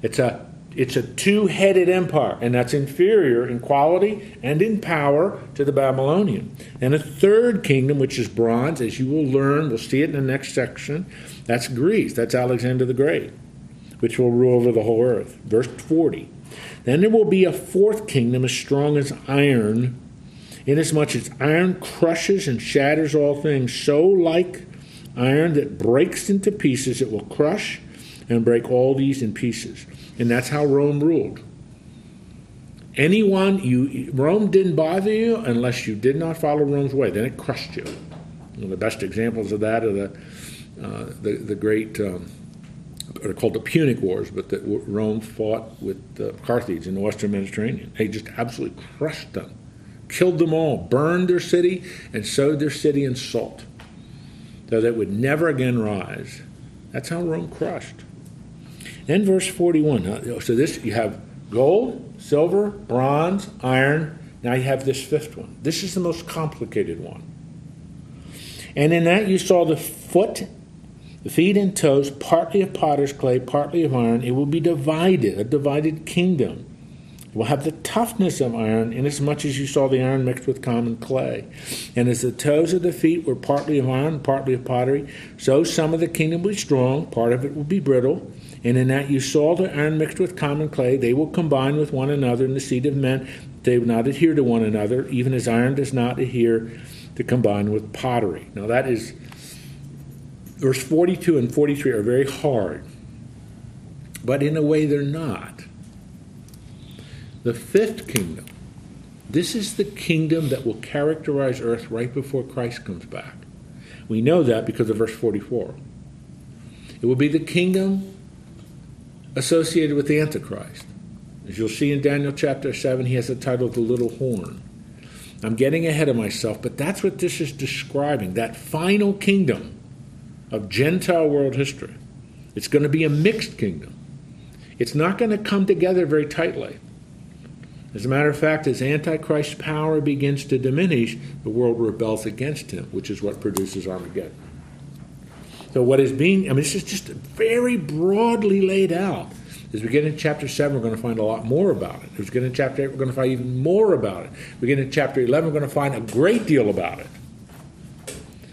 It's a It's a two headed empire, and that's inferior in quality and in power to the Babylonian. And a third kingdom, which is bronze, as you will learn, we'll see it in the next section, that's Greece. That's Alexander the Great, which will rule over the whole earth. Verse 40. Then there will be a fourth kingdom as strong as iron, inasmuch as iron crushes and shatters all things, so like iron that breaks into pieces, it will crush and break all these in pieces. And that's how Rome ruled. Anyone you Rome didn't bother you unless you did not follow Rome's way. Then it crushed you. One of the best examples of that are the uh, the, the great um, are called the Punic Wars, but that Rome fought with the Carthage in the Western Mediterranean. They just absolutely crushed them, killed them all, burned their city, and sowed their city in salt, so that it would never again rise. That's how Rome crushed. Then verse 41. So this you have gold, silver, bronze, iron. Now you have this fifth one. This is the most complicated one. And in that you saw the foot the feet and toes, partly of potter's clay, partly of iron, it will be divided, a divided kingdom. It will have the toughness of iron, inasmuch as you saw the iron mixed with common clay. And as the toes of the feet were partly of iron, partly of pottery, so some of the kingdom will be strong, part of it will be brittle. And in that you saw the iron mixed with common clay, they will combine with one another in the seed of men. They will not adhere to one another, even as iron does not adhere to combine with pottery. Now that is verse 42 and 43 are very hard, but in a way they're not. The fifth kingdom, this is the kingdom that will characterize earth right before Christ comes back. We know that because of verse 44. It will be the kingdom associated with the Antichrist. As you'll see in Daniel chapter 7, he has the title the little horn. I'm getting ahead of myself, but that's what this is describing that final kingdom of Gentile world history. It's going to be a mixed kingdom. It's not going to come together very tightly. As a matter of fact, as Antichrist's power begins to diminish, the world rebels against him, which is what produces Armageddon. So, what is being, I mean, this is just very broadly laid out. As we get into chapter 7, we're going to find a lot more about it. As we get into chapter 8, we're going to find even more about it. As We get into chapter 11, we're going to find a great deal about it.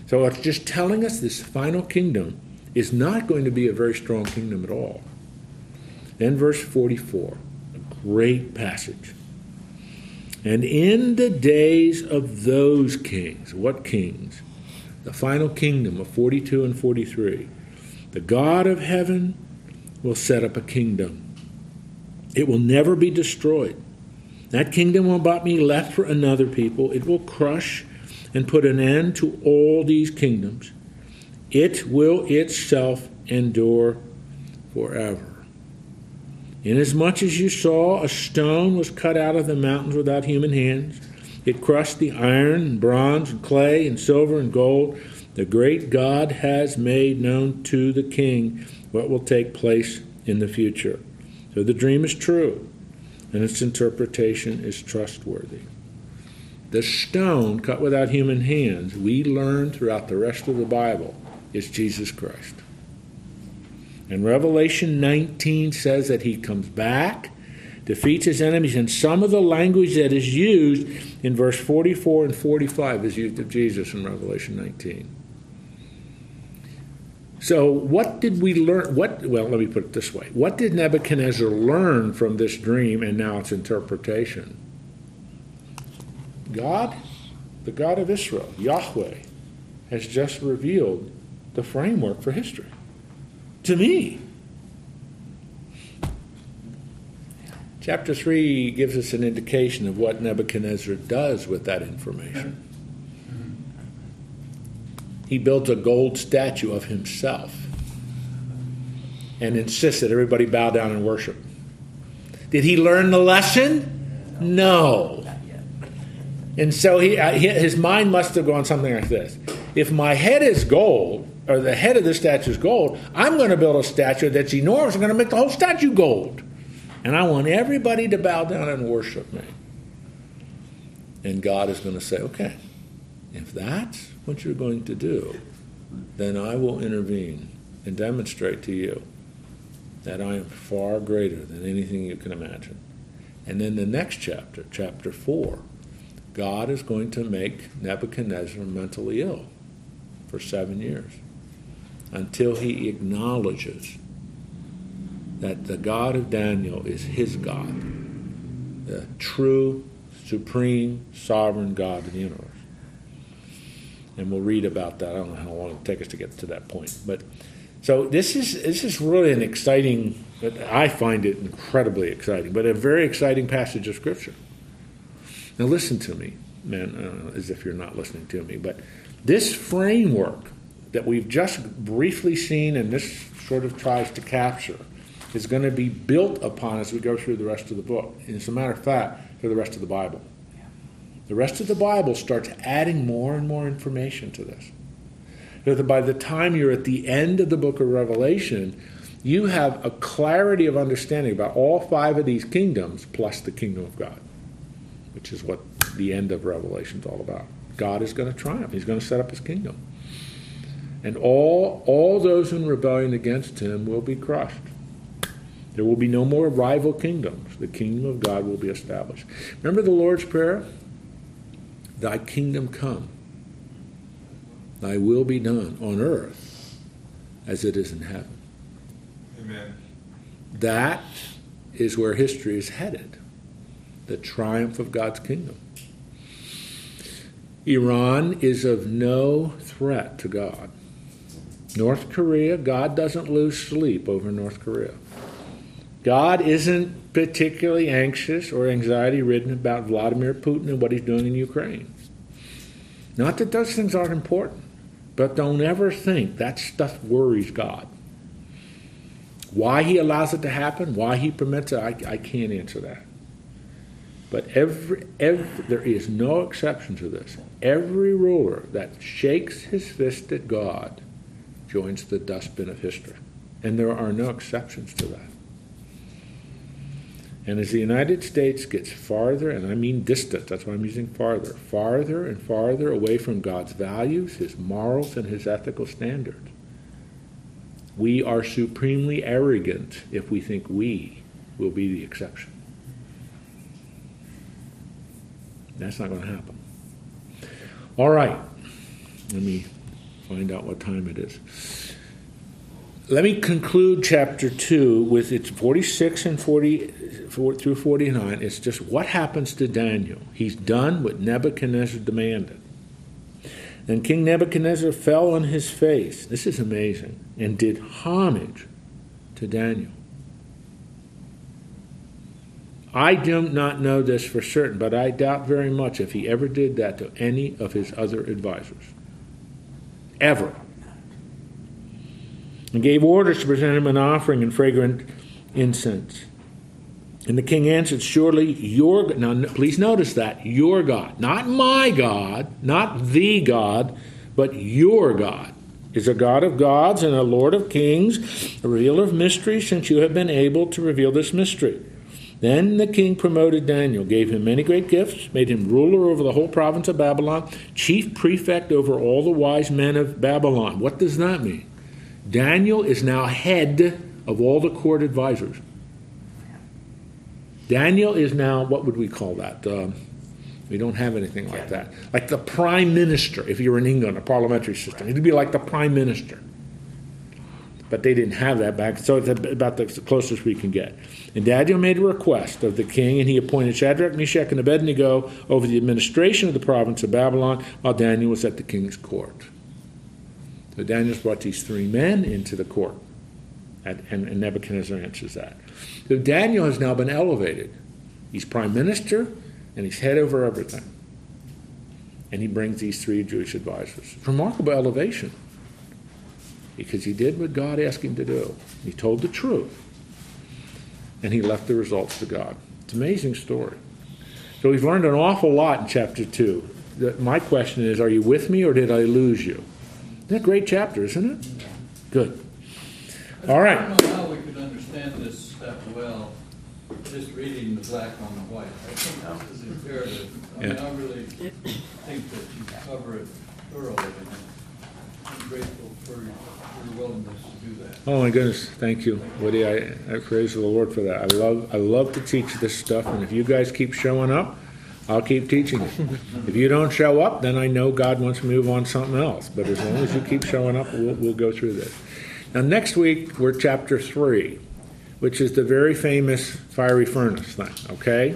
So it's just telling us this final kingdom is not going to be a very strong kingdom at all. Then, verse 44, a great passage. And in the days of those kings, what kings? The final kingdom of 42 and 43, the God of heaven will set up a kingdom. It will never be destroyed. That kingdom will not be left for another people. It will crush and put an end to all these kingdoms, it will itself endure forever. Inasmuch as you saw a stone was cut out of the mountains without human hands, it crushed the iron and bronze and clay and silver and gold. The great God has made known to the king what will take place in the future. So the dream is true, and its interpretation is trustworthy. The stone cut without human hands, we learn throughout the rest of the Bible, is Jesus Christ. And Revelation 19 says that he comes back, defeats his enemies, and some of the language that is used in verse 44 and 45 is used of Jesus in Revelation 19. So, what did we learn? What, well, let me put it this way. What did Nebuchadnezzar learn from this dream and now its interpretation? God, the God of Israel, Yahweh, has just revealed the framework for history to me. Chapter 3 gives us an indication of what Nebuchadnezzar does with that information. He builds a gold statue of himself and insists that everybody bow down and worship. Did he learn the lesson? No. And so he, uh, his mind must have gone something like this If my head is gold, or the head of the statue is gold, I'm going to build a statue that's enormous. I'm going to make the whole statue gold. And I want everybody to bow down and worship me. And God is going to say, okay, if that's what you're going to do, then I will intervene and demonstrate to you that I am far greater than anything you can imagine. And then the next chapter, chapter 4, God is going to make Nebuchadnezzar mentally ill for seven years until he acknowledges that the God of Daniel is his God, the true, supreme, sovereign God of the universe. And we'll read about that. I don't know how long it'll take us to get to that point. But so this is this is really an exciting I find it incredibly exciting, but a very exciting passage of scripture. Now listen to me, man, uh, as if you're not listening to me, but this framework that we've just briefly seen and this sort of tries to capture is going to be built upon as we go through the rest of the book. And as a matter of fact, for the rest of the Bible. The rest of the Bible starts adding more and more information to this. That by the time you're at the end of the book of Revelation, you have a clarity of understanding about all five of these kingdoms plus the kingdom of God, which is what the end of Revelation is all about. God is going to triumph. He's going to set up his kingdom. And all, all those in rebellion against him will be crushed. There will be no more rival kingdoms. The kingdom of God will be established. Remember the Lord's Prayer? Thy kingdom come, thy will be done on earth as it is in heaven. Amen. That is where history is headed the triumph of God's kingdom. Iran is of no threat to God. North Korea, God doesn't lose sleep over North Korea. God isn't particularly anxious or anxiety ridden about Vladimir Putin and what he's doing in Ukraine. Not that those things aren't important, but don't ever think that stuff worries God. Why he allows it to happen, why he permits it, I, I can't answer that. But every, every, there is no exception to this. Every ruler that shakes his fist at God joins the dustbin of history. And there are no exceptions to that. And as the United States gets farther, and I mean distant, that's why I'm using farther, farther and farther away from God's values, His morals, and His ethical standards, we are supremely arrogant if we think we will be the exception. That's not going to happen. All right. Let me find out what time it is. Let me conclude chapter 2 with its 46 and 40 through 49. It's just what happens to Daniel. He's done what Nebuchadnezzar demanded. Then King Nebuchadnezzar fell on his face. This is amazing. And did homage to Daniel. I do not know this for certain, but I doubt very much if he ever did that to any of his other advisors. Ever. And gave orders to present him an offering and fragrant incense. And the king answered, Surely your God, now please notice that your God, not my God, not the God, but your God, is a God of gods and a Lord of kings, a revealer of mysteries, since you have been able to reveal this mystery. Then the king promoted Daniel, gave him many great gifts, made him ruler over the whole province of Babylon, chief prefect over all the wise men of Babylon. What does that mean? Daniel is now head of all the court advisors. Daniel is now, what would we call that? Um, we don't have anything like that. Like the prime minister, if you're in England, a parliamentary system. It'd be like the prime minister. But they didn't have that back, so it's about the closest we can get. And Daniel made a request of the king, and he appointed Shadrach, Meshach, and Abednego over the administration of the province of Babylon while Daniel was at the king's court. So Daniel's brought these three men into the court, and, and Nebuchadnezzar answers that. So Daniel has now been elevated. He's prime minister and he's head over everything. And he brings these three Jewish advisors. Remarkable elevation. Because he did what God asked him to do. He told the truth. And he left the results to God. It's an amazing story. So we've learned an awful lot in chapter 2. My question is are you with me or did I lose you? It's a great chapter, isn't it? Good. All right. I don't know how we could understand this that well, just reading the black on the white. I think this is imperative. I mean, Yeah. I really think that you cover it thoroughly. I'm grateful for your, for your willingness to do that. Oh my goodness, thank you, Woody. I, I praise the Lord for that. I love I love to teach this stuff, and if you guys keep showing up, I'll keep teaching it. if you don't show up, then I know God wants to move on something else. But as long as you keep showing up, we'll, we'll go through this. Now next week we're chapter three, which is the very famous fiery furnace thing. Okay,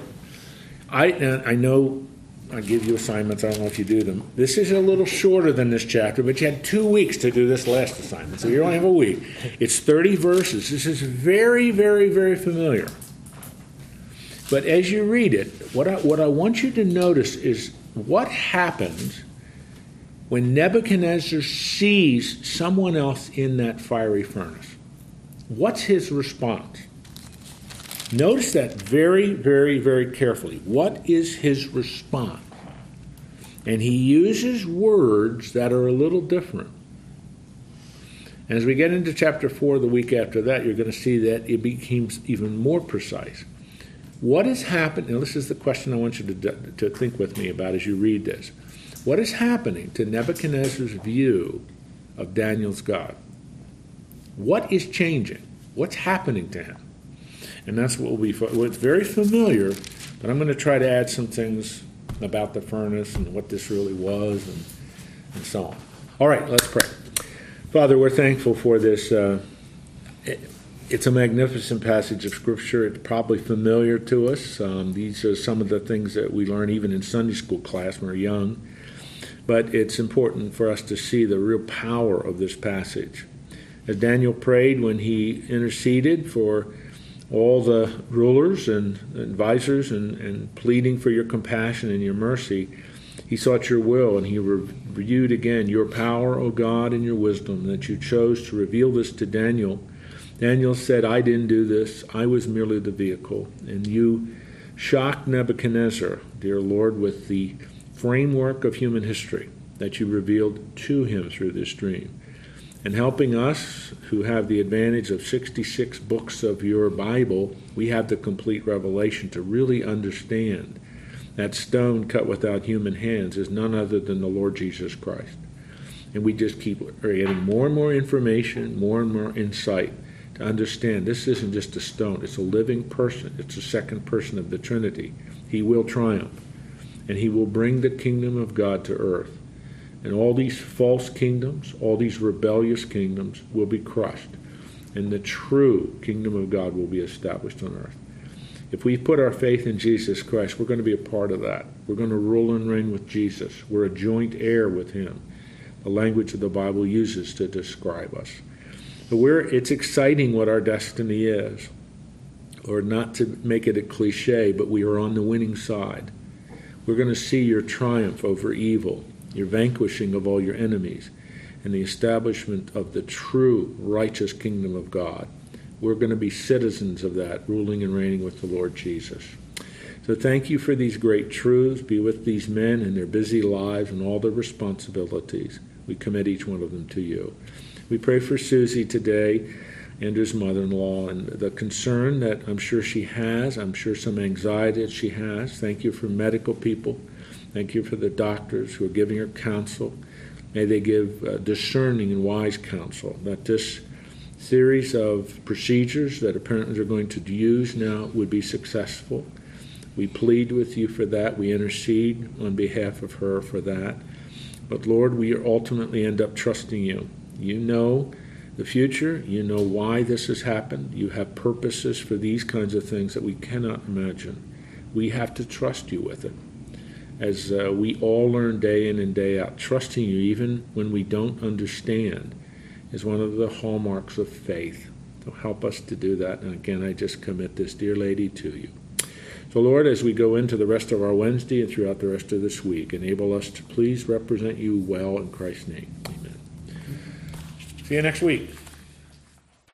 I I know I give you assignments. I don't know if you do them. This is a little shorter than this chapter, but you had two weeks to do this last assignment, so you only have a week. It's 30 verses. This is very, very, very familiar. But as you read it, what I, what I want you to notice is what happens when Nebuchadnezzar sees someone else in that fiery furnace. What's his response? Notice that very, very, very carefully. What is his response? And he uses words that are a little different. As we get into chapter 4 the week after that, you're going to see that it becomes even more precise. What has happened? Now, this is the question I want you to, to think with me about as you read this. What is happening to Nebuchadnezzar's view of Daniel's God? What is changing? What's happening to him? And that's what we'll be. Well, it's very familiar, but I'm going to try to add some things about the furnace and what this really was and, and so on. All right, let's pray. Father, we're thankful for this. Uh, it's a magnificent passage of Scripture. It's probably familiar to us. Um, these are some of the things that we learn even in Sunday school class when we're young. But it's important for us to see the real power of this passage. As Daniel prayed when he interceded for all the rulers and advisors and, and pleading for your compassion and your mercy, he sought your will and he reviewed again your power, O God, and your wisdom that you chose to reveal this to Daniel Daniel said, I didn't do this, I was merely the vehicle. And you shocked Nebuchadnezzar, dear Lord, with the framework of human history that you revealed to him through this dream. And helping us who have the advantage of 66 books of your Bible, we have the complete revelation to really understand that stone cut without human hands is none other than the Lord Jesus Christ. And we just keep getting more and more information, more and more insight to understand this isn't just a stone, it's a living person, it's the second person of the Trinity. He will triumph, and he will bring the kingdom of God to earth. And all these false kingdoms, all these rebellious kingdoms will be crushed, and the true kingdom of God will be established on earth. If we put our faith in Jesus Christ, we're going to be a part of that. We're going to rule and reign with Jesus. We're a joint heir with him. The language of the Bible uses to describe us. We're, it's exciting what our destiny is. Or not to make it a cliche, but we are on the winning side. We're going to see your triumph over evil, your vanquishing of all your enemies, and the establishment of the true righteous kingdom of God. We're going to be citizens of that, ruling and reigning with the Lord Jesus. So thank you for these great truths. Be with these men in their busy lives and all their responsibilities. We commit each one of them to you. We pray for Susie today and his mother in law and the concern that I'm sure she has. I'm sure some anxiety that she has. Thank you for medical people. Thank you for the doctors who are giving her counsel. May they give uh, discerning and wise counsel that this series of procedures that apparently they're going to use now would be successful. We plead with you for that. We intercede on behalf of her for that. But Lord, we ultimately end up trusting you. You know the future. You know why this has happened. You have purposes for these kinds of things that we cannot imagine. We have to trust you with it. As uh, we all learn day in and day out, trusting you even when we don't understand is one of the hallmarks of faith. So help us to do that. And again, I just commit this dear lady to you. So, Lord, as we go into the rest of our Wednesday and throughout the rest of this week, enable us to please represent you well in Christ's name. See you next week.